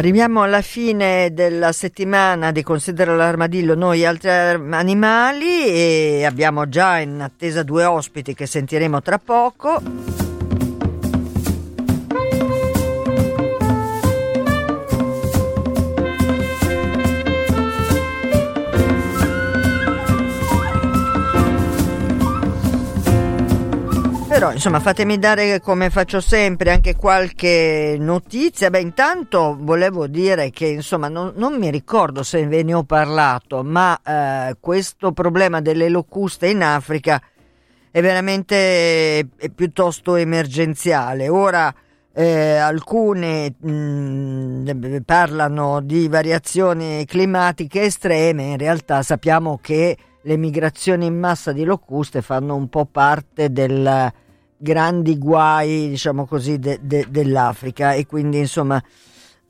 Arriviamo alla fine della settimana di Considera l'armadillo noi altri animali e abbiamo già in attesa due ospiti che sentiremo tra poco. Però insomma fatemi dare come faccio sempre anche qualche notizia. Beh intanto volevo dire che insomma non, non mi ricordo se ve ne ho parlato, ma eh, questo problema delle locuste in Africa è veramente è piuttosto emergenziale. Ora eh, alcune mh, mm, parlano di variazioni climatiche estreme, in realtà sappiamo che le migrazioni in massa di locuste fanno un po' parte del grandi guai, diciamo così, de, de, dell'Africa e quindi insomma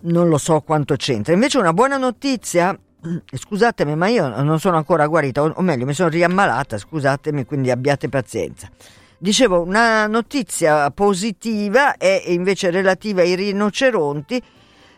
non lo so quanto c'entra. Invece una buona notizia, scusatemi ma io non sono ancora guarita, o meglio mi sono riammalata, scusatemi, quindi abbiate pazienza. Dicevo, una notizia positiva è invece relativa ai rinoceronti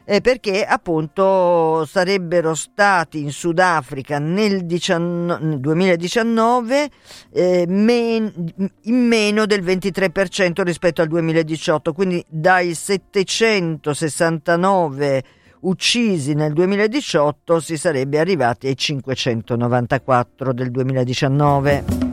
eh, perché appunto sarebbero stati in Sudafrica nel 19, 2019 eh, men, in meno del 23% rispetto al 2018, quindi dai 769 uccisi nel 2018 si sarebbe arrivati ai 594 del 2019.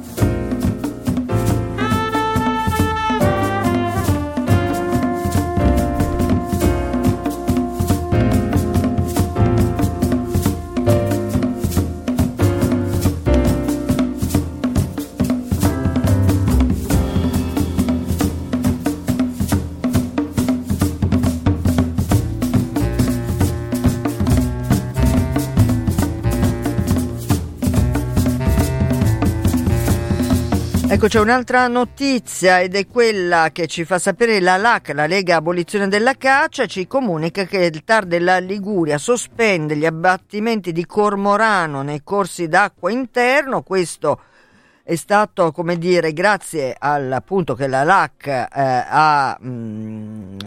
Ecco, c'è un'altra notizia ed è quella che ci fa sapere la LAC, la Lega Abolizione della Caccia, ci comunica che il TAR della Liguria sospende gli abbattimenti di cormorano nei corsi d'acqua interno. Questo è stato, come dire, grazie al appunto che la LAC eh, ha mh, mm,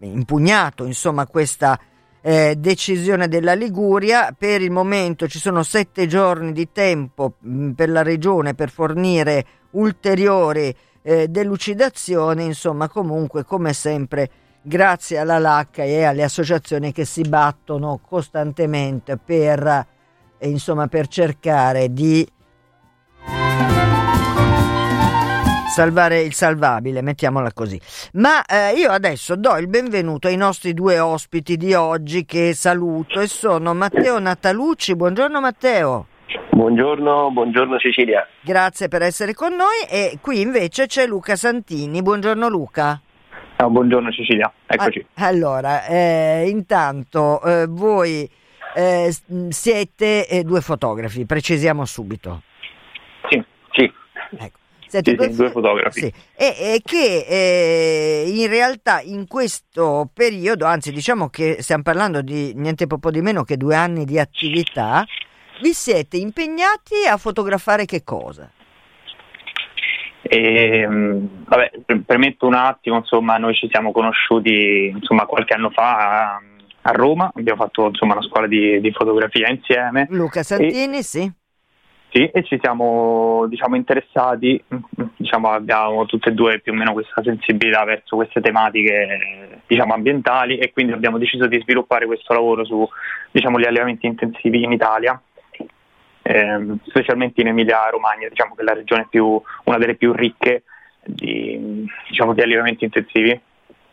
impugnato, insomma, questa eh, decisione della Liguria. Per il momento ci sono sette giorni di tempo mm, per la regione per fornire ulteriori eh, delucidazioni. Insomma, comunque, come sempre, grazie alla LAC e alle associazioni che si battono costantemente per, eh, insomma, per cercare di salvare il salvabile, mettiamola così. Ma eh, io adesso do il benvenuto ai nostri due ospiti di oggi che saluto e sono Matteo Natalucci. Buongiorno Matteo. Buongiorno, buongiorno Cecilia. Grazie per essere con noi e qui invece c'è Luca Santini. Buongiorno Luca. Oh, buongiorno Cecilia, eccoci. Ah, allora, eh, intanto eh, voi eh, siete eh, due fotografi, precisiamo subito. Sì, sì. Ecco. Siete sì, due, fotografi. Sì. E, e, che eh, in realtà in questo periodo, anzi diciamo che stiamo parlando di niente poco di meno che due anni di attività, vi siete impegnati a fotografare che cosa? E, ehm, vabbè, premetto un attimo, insomma, noi ci siamo conosciuti insomma, qualche anno fa a, a Roma, abbiamo fatto insomma, una scuola di, di fotografia insieme. Luca Santini, e, sì. Sì, e ci siamo diciamo, interessati, diciamo, abbiamo tutte e due più o meno questa sensibilità verso queste tematiche diciamo, ambientali e quindi abbiamo deciso di sviluppare questo lavoro su diciamo, allevamenti intensivi in Italia ehm, specialmente in Emilia Romagna, diciamo che è la regione più, una delle più ricche di, diciamo, di allevamenti intensivi.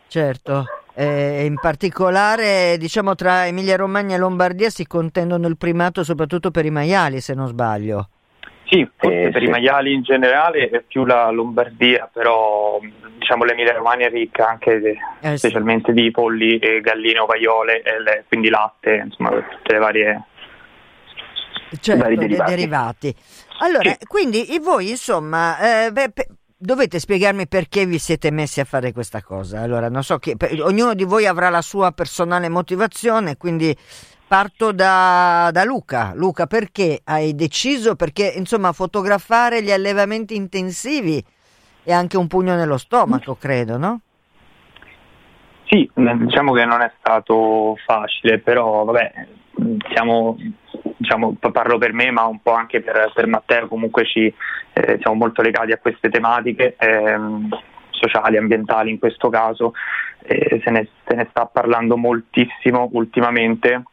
Certo, eh, in particolare diciamo tra Emilia Romagna e Lombardia si contendono il primato soprattutto per i maiali se non sbaglio. Sì, forse eh, per sì. i maiali in generale è più la Lombardia, però diciamo l'Emilia Romagna è ricca anche eh, specialmente sì. di polli, e galline, ovaiole, e le, quindi latte, insomma tutte le varie certo, vari derivati. derivati. Allora, sì. quindi voi insomma eh, beh, dovete spiegarmi perché vi siete messi a fare questa cosa. Allora, non so che per, ognuno di voi avrà la sua personale motivazione, quindi Parto da, da, Luca. Luca, perché hai deciso? Perché insomma fotografare gli allevamenti intensivi è anche un pugno nello stomaco, credo, no? Sì, diciamo che non è stato facile, però vabbè, siamo, diciamo, parlo per me, ma un po' anche per, per Matteo, comunque ci eh, siamo molto legati a queste tematiche. Ehm, sociali, ambientali in questo caso, eh, se, ne, se, ne, sta parlando moltissimo ultimamente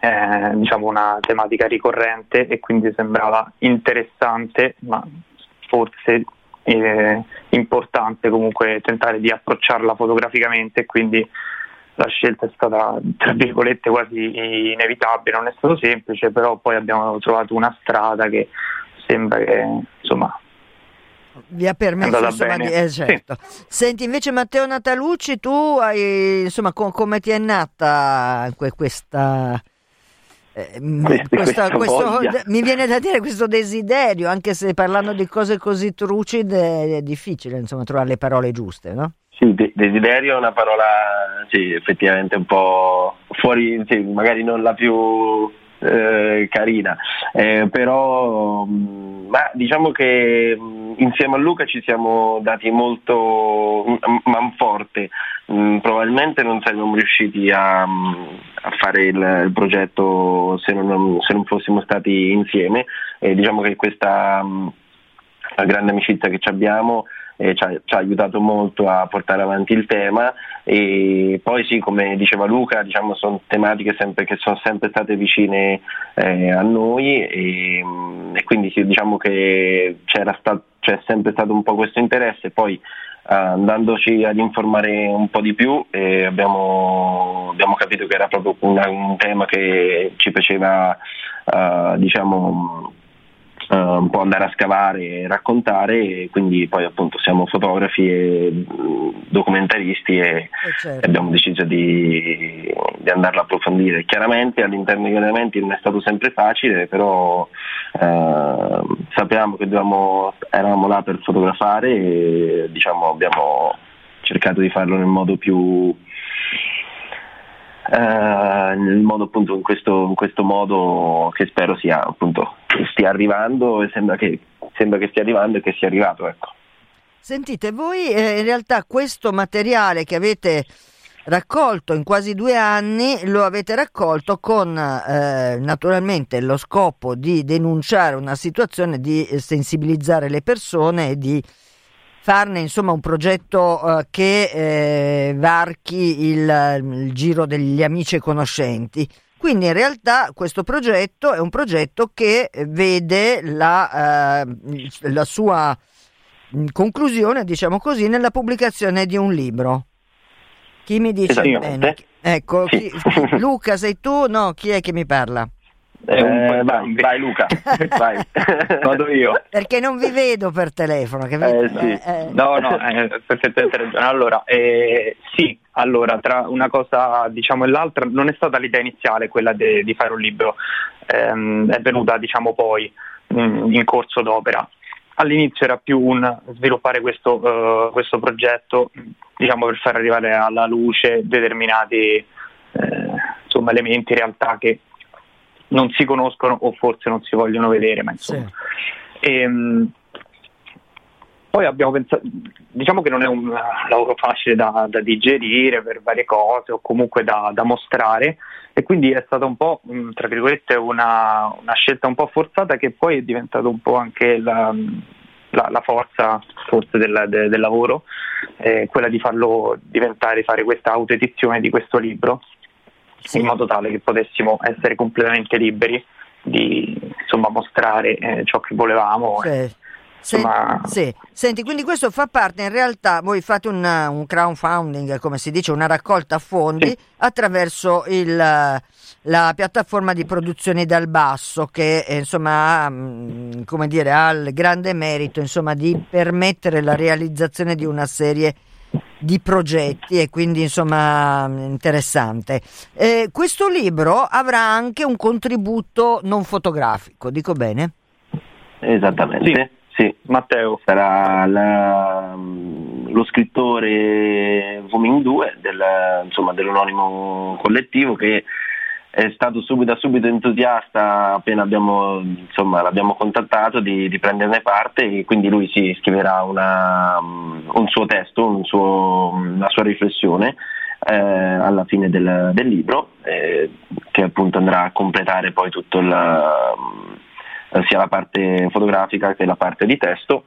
eh, diciamo una tematica ricorrente e quindi sembrava interessante, ma forse eh, importante comunque tentare di approcciarla fotograficamente quindi la scelta è stata tra virgolette quasi inevitabile, non è stato semplice, però poi abbiamo trovato una strada che sembra che insomma vi ha permesso insomma, di, eh, certo. sì. Senti invece Matteo Natalucci, tu hai insomma com- come ti è nata questa eh, questo, questo, mi viene da dire questo desiderio, anche se parlando di cose così trucide è difficile insomma, trovare le parole giuste, no? Sì, de- desiderio è una parola sì, effettivamente un po' fuori, sì, magari non la più eh, carina, eh, però mm, ma diciamo che mm, insieme a Luca ci siamo dati molto manforte, mm, probabilmente non saremmo riusciti a, a fare il, il progetto se non, se non, fossimo stati insieme. E diciamo che questa grande amicizia che abbiamo eh, ci, ha, ci, ha, aiutato molto a portare avanti il tema. E poi sì, come diceva Luca, diciamo, sono tematiche sempre, che sono sempre state vicine eh, a noi e, e quindi sì, diciamo che sta, c'è sempre stato un po' questo interesse, poi Uh, andandoci ad informare un po' di più eh, abbiamo, abbiamo, capito che era proprio una, un tema che ci piaceva uh, diciamo, un po' andare a scavare e raccontare e quindi poi appunto siamo fotografi e documentaristi e, eh certo. abbiamo deciso di, di, andarlo a approfondire. Chiaramente all'interno degli elementi non è stato sempre facile, però uh, sappiamo che dovevamo, eravamo là per fotografare e diciamo, abbiamo cercato di farlo nel modo più eh, nel modo appunto in questo, in questo, modo che spero sia appunto stia arrivando e sembra che, sembra che stia arrivando e che sia arrivato ecco. Sentite, voi eh, in realtà questo materiale che avete raccolto in quasi due anni lo avete raccolto con eh, naturalmente lo scopo di denunciare una situazione, di sensibilizzare le persone e di farne insomma un progetto uh, che eh, varchi il, il, giro degli amici e conoscenti. Quindi in realtà questo progetto è un progetto che vede la, uh, la sua mm, conclusione, diciamo così, nella pubblicazione di un libro. Chi mi dice bene? Ecco, sì. chi, Luca, sei tu? No, chi è che mi parla? Eh, vai, vai, Luca, vai. vado io. Perché non vi vedo per telefono? Eh, sì. eh, no, no, eh. Allora, eh, sì, allora, tra una cosa diciamo e l'altra, non è stata l'idea iniziale quella de, di fare un libro, ehm, è venuta diciamo poi mh, mm, in corso d'opera. All'inizio era più un sviluppare questo, uh, questo progetto, diciamo per far arrivare alla luce determinati eh, insomma, elementi, realtà che non si conoscono o forse non si vogliono vedere, ma insomma. Sì. E, um, poi abbiamo pensato, diciamo che non è un lavoro facile da, da digerire per varie cose o comunque da, da, mostrare e quindi è stata un po', mm, tra virgolette, una, una, scelta un po' forzata che poi è diventata un po' anche la, la, la forza forse del, de, del lavoro, eh, quella di farlo diventare, fare questa autoedizione di questo libro sì. in modo tale che potessimo essere completamente liberi di insomma, mostrare eh, ciò che volevamo. Sì. insomma... Sì. Senti, quindi questo fa parte, in realtà voi fate una, un crowdfunding, come si dice, una raccolta fondi attraverso il, la piattaforma di produzioni dal basso che insomma ha, mm, come dire, ha il grande merito insomma, di permettere la realizzazione di una serie di progetti e quindi insomma interessante. Eh, questo libro avrà anche un contributo non fotografico, dico bene? Esattamente. Sì. Sì, Matteo. Sarà la, mm, lo scrittore Voming 2 del, insomma, dell'anonimo collettivo che è stato subito, subito entusiasta appena abbiamo, insomma, l'abbiamo contattato di, di, prenderne parte e quindi lui si scriverà una, un suo testo, un suo, una sua riflessione eh, alla fine del, del libro eh, che appunto andrà a completare poi tutto il sia la parte fotografica che la parte di testo.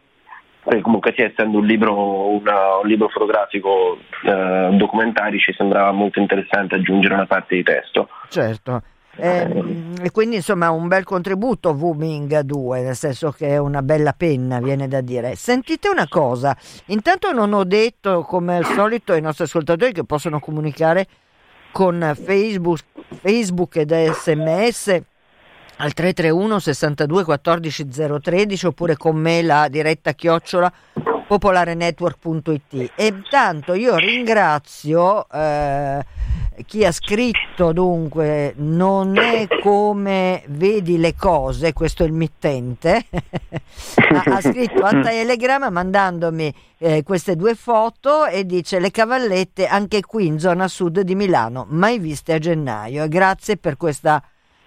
E comunque sia essendo un libro, una, un libro fotografico eh, documentario ci sembrava molto interessante aggiungere una parte di testo. Certo. Eh, e quindi insomma un bel contributo Wuming 2, nel senso che è una bella penna, viene da dire. Sentite una cosa, intanto non ho detto come al solito ai nostri ascoltatori che possono comunicare con Facebook, Facebook ed sms al 331 62 14 013 oppure con me la diretta chiocciola popolarenetwork.it e intanto io ringrazio eh, chi ha scritto dunque non è come vedi le cose questo è il mittente ha, ha, scritto a Telegram mandandomi eh, queste due foto e dice le cavallette anche qui in zona sud di Milano mai viste a gennaio. E grazie per questa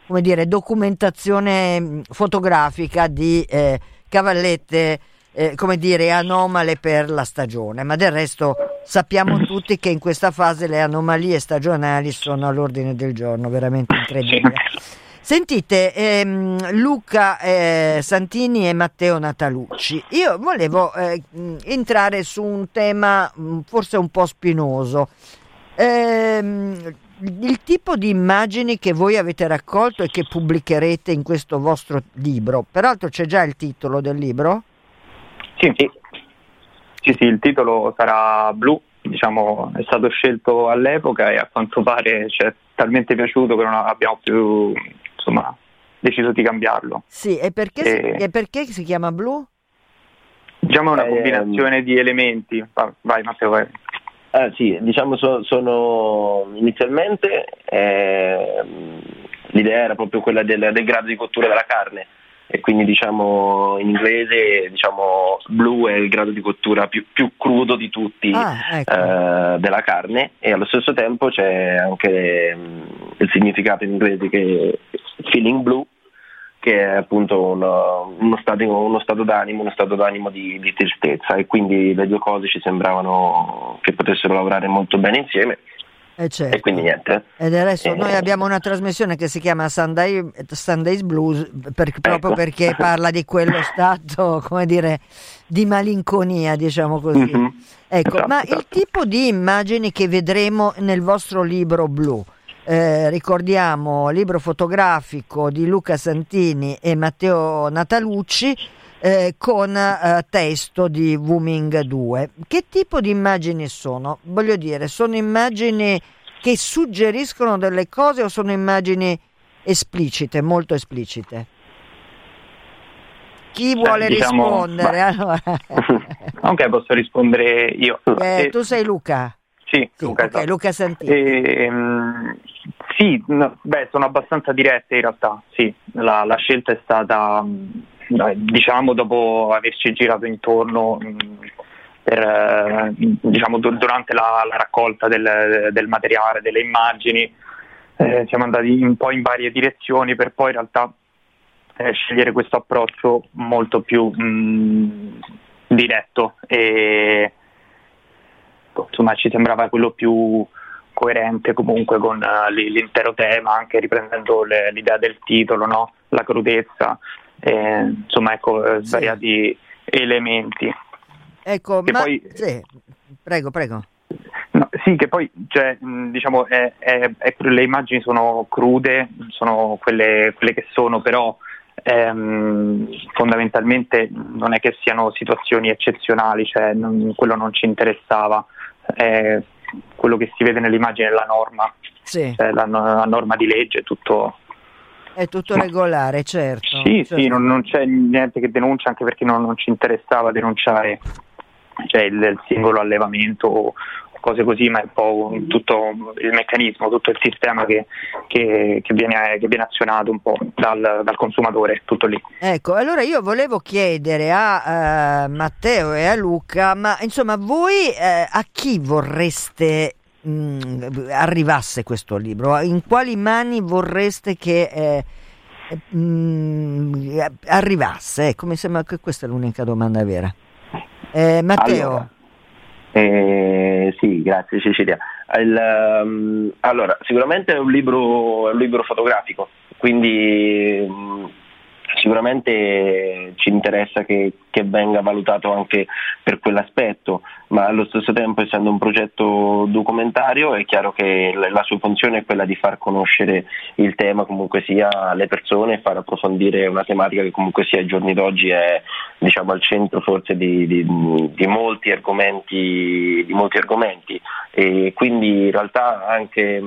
come dire, documentazione mm, fotografica di eh, cavallette eh, come dire, anomale per la stagione, ma del resto sappiamo tutti che in questa fase le anomalie stagionali sono all'ordine del giorno, veramente incredibile. Sentite, ehm, Luca eh, Santini e Matteo Natalucci, io volevo eh, entrare su un tema mm, forse un po' spinoso. Eh, il tipo di immagini che voi avete raccolto e che pubblicherete in questo vostro libro, peraltro c'è già il titolo del libro? Sì, sì, sì, sì il titolo sarà Blu, diciamo, è stato scelto all'epoca e a quanto pare ci è talmente piaciuto che non abbiamo più insomma, deciso di cambiarlo. Sì, e perché, e... Si, e perché si chiama Blu? Diciamo è una eh, combinazione di elementi. Vai Matteo, vai. Ah, sì, diciamo so, sono inizialmente eh, l'idea era proprio quella del, del, grado di cottura della carne e quindi diciamo in inglese diciamo blu è il grado di cottura più, più crudo di tutti ah, ecco. eh, della carne e allo stesso tempo c'è anche mm, il significato in inglese che feeling blue che è appunto uno, uno, stato, uno stato, d'animo, uno stato d'animo di, di, tristezza e quindi le due cose ci sembravano che potessero lavorare molto bene insieme. Eh certo. E quindi niente. Ed adesso eh, noi abbiamo una trasmissione che si chiama Sunday, Sunday's Blues per, proprio ecco. perché parla di quello stato, come dire, di malinconia, diciamo così. Mm-hmm. Ecco, esatto, ma esatto. il tipo di immagini che vedremo nel vostro libro blu, eh, ricordiamo libro fotografico di Luca Santini e Matteo Natalucci eh, con eh, testo di Wuming 2. Che tipo di immagini sono? Voglio dire, sono immagini che suggeriscono delle cose o sono immagini esplicite, molto esplicite? Chi eh, vuole diciamo, rispondere? Allora. ok, posso rispondere io. Eh, tu sei Luca? Sì, sì Luca, okay, Luca Santini. E, um, sì, no, beh, sono abbastanza dirette in realtà, sì. La, la scelta è stata, mm, diciamo, dopo averci girato intorno mm, per, eh, diciamo, durante la, la raccolta del, del, materiale, delle immagini, eh, siamo andati un po' in varie direzioni per poi in realtà eh, scegliere questo approccio molto più mh, mm, diretto e insomma ci sembrava quello più coerente comunque con uh, l'intero tema, anche riprendendo le, l'idea del titolo, no? la crudezza, eh, insomma ecco, eh, svariati sì. elementi. Ecco, che ma... poi... Sì. Prego, prego. No, sì, che poi cioè, diciamo, è, è, è, le immagini sono crude, sono quelle, quelle che sono, però ehm, fondamentalmente non è che siano situazioni eccezionali, cioè non, quello non ci interessava, eh, quello che si vede nell'immagine è la norma, sì. cioè la, la, norma di legge, tutto... È tutto regolare, certo. Sì, certo. sì, non, non, c'è niente che denuncia, anche perché non, non ci interessava denunciare cioè il, il, singolo allevamento o, cose così, ma è un po' tutto il meccanismo, tutto il sistema che, che, che, viene, che viene, azionato un po' dal, dal, consumatore, tutto lì. Ecco, allora io volevo chiedere a uh, Matteo e a Luca, ma insomma voi uh, a chi vorreste mh, mm, arrivasse questo libro? In quali mani vorreste che... Eh, mh, mm, arrivasse? Ecco, mi sembra che questa è l'unica domanda vera. Eh, Matteo. Allora, eh, sì, grazie Cecilia. Il, um, allora, sicuramente è un libro, è un libro fotografico, quindi um, sicuramente ci interessa che, che, venga valutato anche per quell'aspetto, ma allo stesso tempo essendo un progetto documentario è chiaro che la sua funzione è quella di far conoscere il tema comunque sia alle persone, far approfondire una tematica che comunque sia ai giorni d'oggi è diciamo, al centro forse di, di, di, molti argomenti, di molti argomenti. E quindi in realtà anche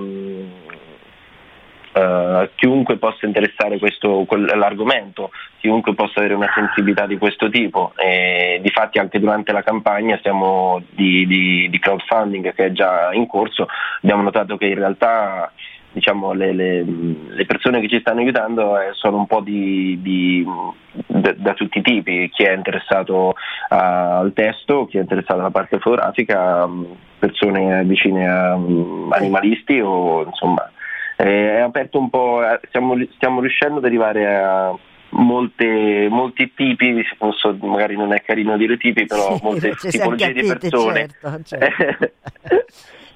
Uh, chiunque possa interessare questo, l'argomento, chiunque possa avere una sensibilità di questo tipo. E difatti anche durante la campagna siamo di, di, di, crowdfunding che è già in corso, abbiamo notato che in realtà diciamo, le, le, le, persone che ci stanno aiutando eh, sono un po' di, di, da, da, tutti i tipi, chi è interessato a, al testo, chi è interessato alla parte fotografica, persone vicine a um, animalisti o insomma eh, è aperto un po', eh, stiamo, stiamo riuscendo ad arrivare a molte, molti tipi, posso, magari non è carino dire tipi, però sì, molte tipologie di persone. Certo, certo.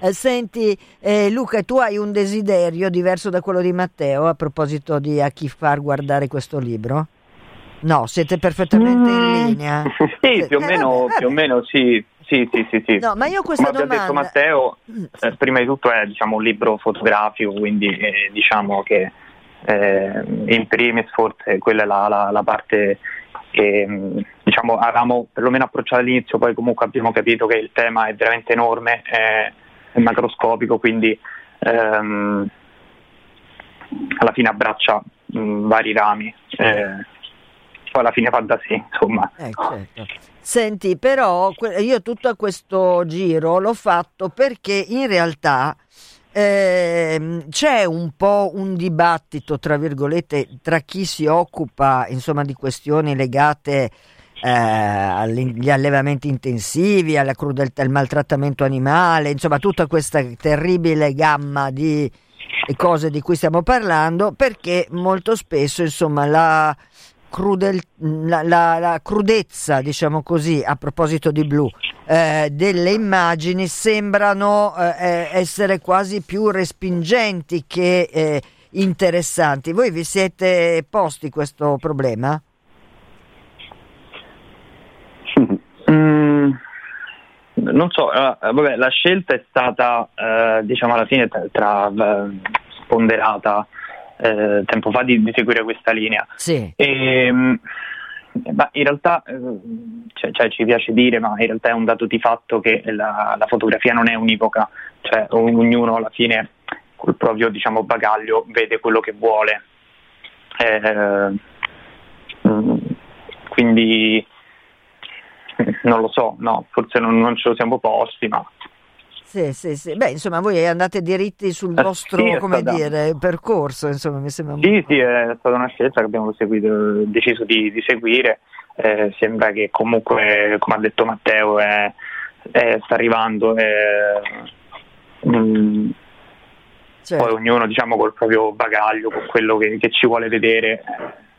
eh, senti eh, Luca, tu hai un desiderio diverso da quello di Matteo a proposito di a chi far guardare questo libro? No, siete perfettamente mm. in linea. Sì, più o, meno, vabbè, più o meno sì. Sì, sì, sì, sì. No, ma io questa Come domanda... detto Matteo, mm, eh, prima di tutto è diciamo, un libro fotografico, quindi eh, diciamo che eh, in primis forse quella è la, la, la parte che mm, diciamo, avevamo perlomeno approcciato all'inizio, poi comunque abbiamo capito che il tema è veramente enorme, è, è macroscopico, quindi ehm, alla fine abbraccia mh, mm, vari rami. Eh, poi alla fine fa da sé, insomma. Eh, certo. Senti, però io tutto questo giro l'ho fatto perché in realtà eh, c'è un po' un dibattito, tra virgolette, tra chi si occupa insomma, di questioni legate eh, agli allevamenti intensivi, alla crudeltà, al maltrattamento animale, insomma tutta questa terribile gamma di cose di cui stiamo parlando, perché molto spesso insomma la crudel, la, la, la, crudezza, diciamo così, a proposito di blu, eh, delle immagini sembrano eh, eh, essere quasi più respingenti che eh, interessanti. Voi vi siete posti questo problema? Mm, non so, uh, vabbè, la scelta è stata, uh, diciamo, alla fine tra, tra ponderata eh, tempo fa di, di, seguire questa linea. Sì. E, ehm, ma in realtà eh, cioè, cioè, ci piace dire, ma in realtà è un dato di fatto che la, la fotografia non è univoca, cioè ognuno alla fine col proprio diciamo, bagaglio vede quello che vuole. Eh, mm, quindi non lo so, no, forse non, non ce lo siamo posti, ma sì, sì, sì. Beh, insomma, voi andate diritti sul eh, vostro, sì, come stata... dire, percorso, insomma, mi sembra Sì, sì, è stata una scelta che abbiamo seguito, deciso di, di seguire. Eh, sembra che comunque, come ha detto Matteo, è, è, sta arrivando. È, mm, certo. Poi ognuno, diciamo, col proprio bagaglio, con quello che, che ci vuole vedere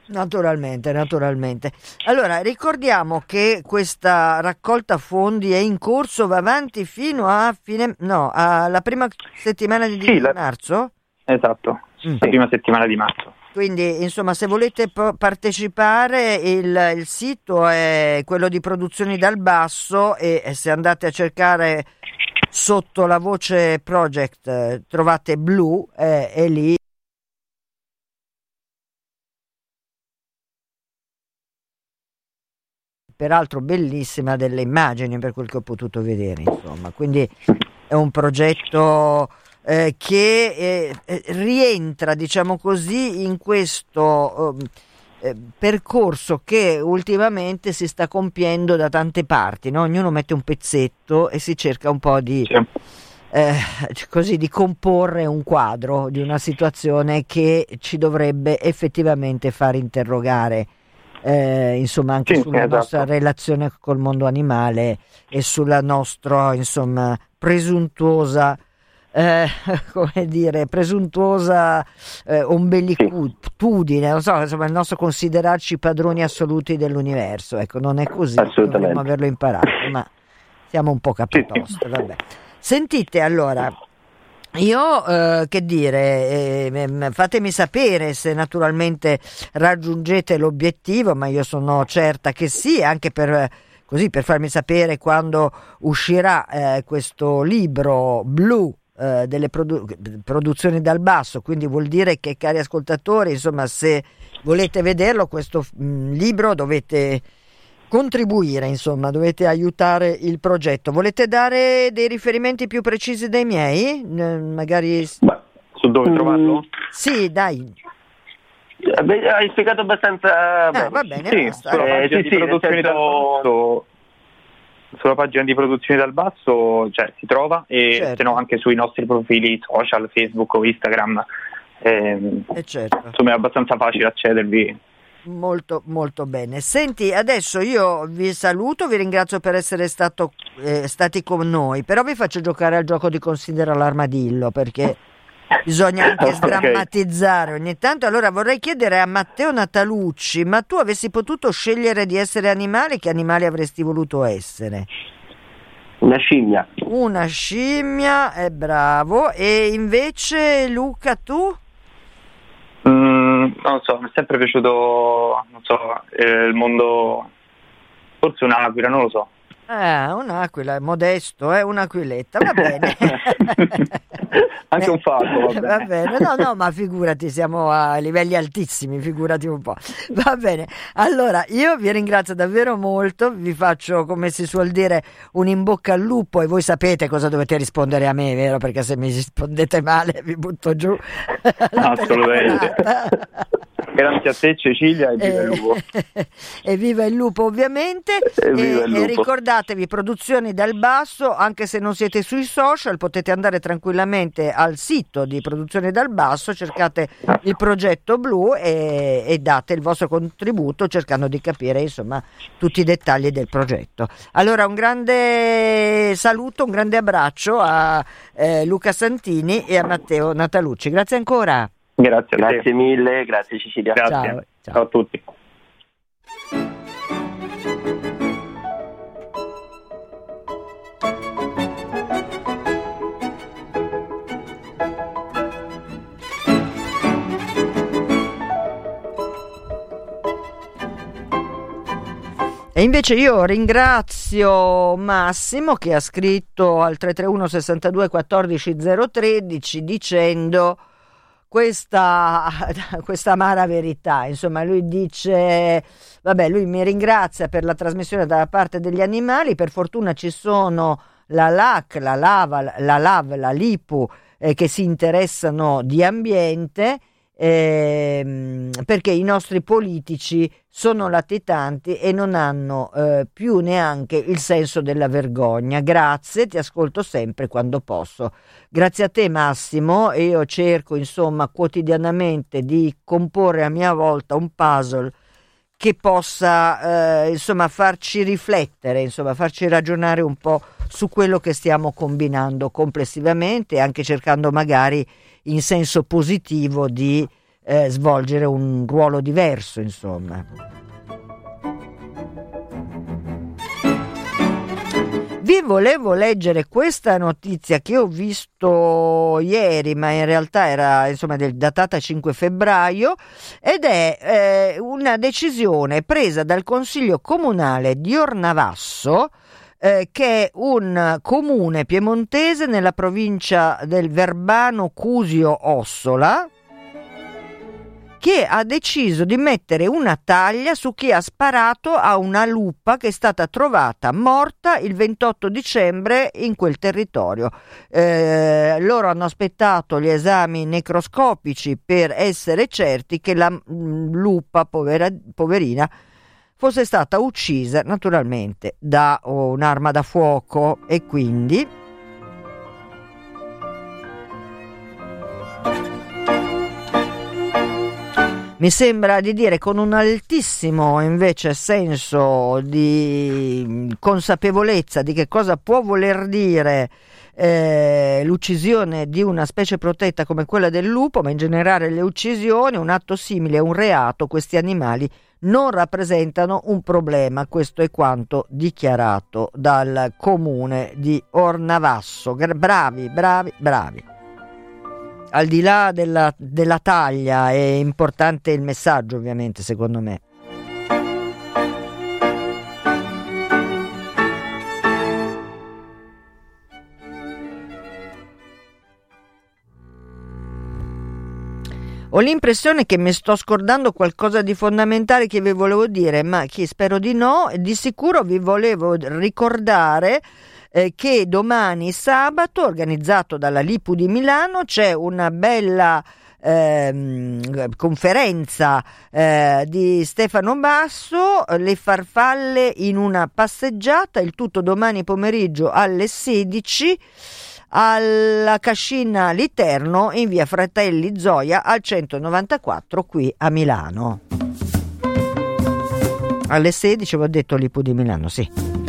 Naturalmente, naturalmente. Allora, ricordiamo che questa raccolta fondi è in corso, va avanti fino a fine, no, alla prima settimana di, sì, la... marzo? Esatto, mm. la prima settimana di marzo. Quindi, insomma, se volete partecipare, il, il, sito è quello di Produzioni dal Basso e, e se andate a cercare sotto la voce project eh, trovate blu, eh, è lì peraltro bellissima delle immagini per quel che ho potuto vedere, insomma. Quindi è un progetto eh, che eh, eh rientra, diciamo così, in questo eh, percorso che ultimamente si sta compiendo da tante parti, no? ognuno mette un pezzetto e si cerca un po' di, eh, così, di comporre un quadro di una situazione che ci dovrebbe effettivamente far interrogare. Eh, insomma anche sì, sulla esatto. nostra relazione col mondo animale e sulla nostra insomma presuntuosa eh, come dire, presuntuosa eh, ombellicudine, non so, insomma, il nostro considerarci padroni assoluti dell'universo, ecco, non è così, dovremmo averlo imparato, ma siamo un po' capitoste, vabbè. Sentite, allora, io eh, che dire, eh, fatemi sapere se naturalmente raggiungete l'obiettivo, ma io sono certa che sì, anche per così per farmi sapere quando uscirà eh, questo libro blu eh, delle produ- produzioni dal basso, quindi vuol dire che cari ascoltatori, insomma, se volete vederlo questo mh, mm, libro dovete contribuire, insomma, dovete aiutare il progetto. Volete dare dei riferimenti più precisi dei miei? N- magari Beh, su dove mm. trovarlo? Sì, dai. Beh, hai spiegato abbastanza ah, bene. va bene, sì, basta. Eh, sì, sì, senso sulla pagina di produzioni dal basso cioè, si trova e certo. se no anche sui nostri profili social, Facebook o Instagram. Eh, eh certo. Insomma è abbastanza facile accedervi. Molto molto bene. Senti, adesso io vi saluto, vi ringrazio per essere stato, eh, stati con noi, però vi faccio giocare al gioco di Considera l'armadillo perché bisogna anche okay. sdrammatizzare ogni tanto. Allora vorrei chiedere a Matteo Natalucci, ma tu avessi potuto scegliere di essere animale, che animale avresti voluto essere? Una scimmia. Una scimmia, è bravo. E invece Luca, tu? Mm, non so, mi è sempre piaciuto, so, eh, il mondo, forse un'aquila, non lo so. Ah, un'aquila, modesto, eh? un'aquiletta, va bene. Anche un falco, va bene. va bene. No, no, ma figurati, siamo a livelli altissimi, figurati un po'. Va bene, allora io vi ringrazio davvero molto, vi faccio, come si suol dire, un in bocca al lupo e voi sapete cosa dovete rispondere a me, vero? Perché se mi rispondete male vi butto giù. Assolutamente. Grazie a te Cecilia e viva il lupo. e viva il lupo ovviamente. E, e, lupo. e, ricordatevi produzioni dal basso, anche se non siete sui social, potete andare tranquillamente al sito di produzioni dal basso, cercate il progetto blu e, e date il vostro contributo cercando di capire insomma tutti i dettagli del progetto. Allora un grande saluto, un grande abbraccio a eh, Luca Santini e a Matteo Natalucci. Grazie ancora. Grazie, grazie mille, grazie Cecilia. Grazie. Ciao, ciao. ciao a tutti. E invece io ringrazio Massimo che ha scritto al 331 62 14 013 dicendo questa, questa amara verità. Insomma, lui dice, vabbè, lui mi ringrazia per la trasmissione da parte degli animali, per fortuna ci sono la LAC, la LAVA, la LAV, la LIPU eh, che si interessano di ambiente eh, perché i nostri politici sono latitanti e non hanno eh, più neanche il senso della vergogna. Grazie, ti ascolto sempre quando posso. Grazie a te Massimo io cerco insomma quotidianamente di comporre a mia volta un puzzle che possa eh, insomma farci riflettere, insomma farci ragionare un po' su quello che stiamo combinando complessivamente, anche cercando magari in senso positivo di eh, svolgere un ruolo diverso, insomma. Vi volevo leggere questa notizia che ho visto ieri, ma in realtà era insomma del, datata 5 febbraio, ed è eh, una decisione presa dal Consiglio Comunale di Ornavasso, eh, che è un comune piemontese nella provincia del Verbano Cusio Ossola, che ha deciso di mettere una taglia su chi ha sparato a una lupa che è stata trovata morta il 28 dicembre in quel territorio. Eh, loro hanno aspettato gli esami necroscopici per essere certi che la mm, lupa, povera, poverina, fosse stata uccisa naturalmente da un'arma da fuoco e quindi mi sembra di dire con un altissimo invece senso di consapevolezza di che cosa può voler dire eh, l'uccisione di una specie protetta come quella del lupo, ma in generale le uccisioni, un atto simile a un reato, questi animali non rappresentano un problema, questo è quanto dichiarato dal comune di Ornavasso. Bravi, bravi, bravi. Al di là della, della taglia è importante il messaggio, ovviamente, secondo me. Ho l'impressione che mi sto scordando qualcosa di fondamentale che vi volevo dire, ma che spero di no. Di sicuro vi volevo ricordare eh, che domani sabato, organizzato dalla Lipu di Milano, c'è una bella eh, conferenza eh, di Stefano Basso, Le farfalle in una passeggiata, il tutto domani pomeriggio alle 16 alla Cascina Literno in via Fratelli Zoia al 194 qui a Milano. Alle 16 vi ho detto l'Ipu di Milano, sì.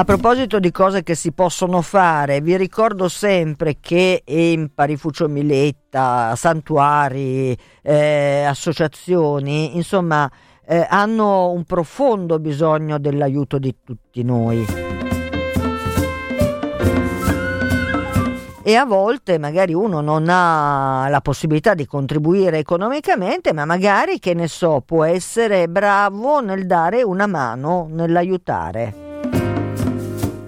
A proposito di cose che si possono fare, vi ricordo sempre che Empari, Fuccio Miletta, santuari, eh, associazioni, insomma, eh, hanno un profondo bisogno dell'aiuto di tutti noi. E a volte magari uno non ha la possibilità di contribuire economicamente, ma magari, che ne so, può essere bravo nel dare una mano, nell'aiutare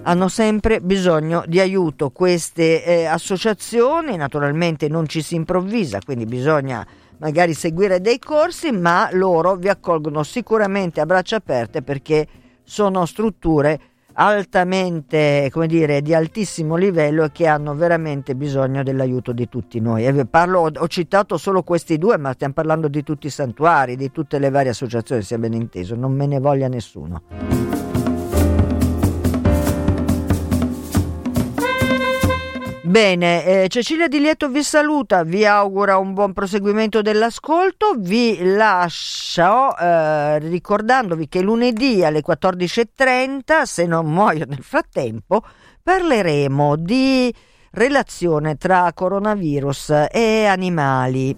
hanno sempre bisogno di aiuto queste eh, associazioni, naturalmente non ci si improvvisa, quindi bisogna magari seguire dei corsi, ma loro vi accolgono sicuramente a braccia aperte perché sono strutture altamente, come dire, di altissimo livello e che hanno veramente bisogno dell'aiuto di tutti noi. Parlo, ho citato solo questi due, ma stiamo parlando di tutti i santuari, di tutte le varie associazioni, sia ben inteso, non me ne voglia nessuno. Bene, eh, Cecilia Di Lieto vi saluta, vi augura un buon proseguimento dell'ascolto, vi lascio eh, ricordandovi che lunedì alle 14.30, se non muoio nel frattempo, parleremo di relazione tra coronavirus e animali,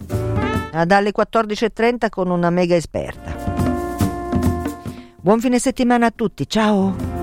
dalle 14.30 con una mega esperta. Buon fine settimana a tutti, ciao!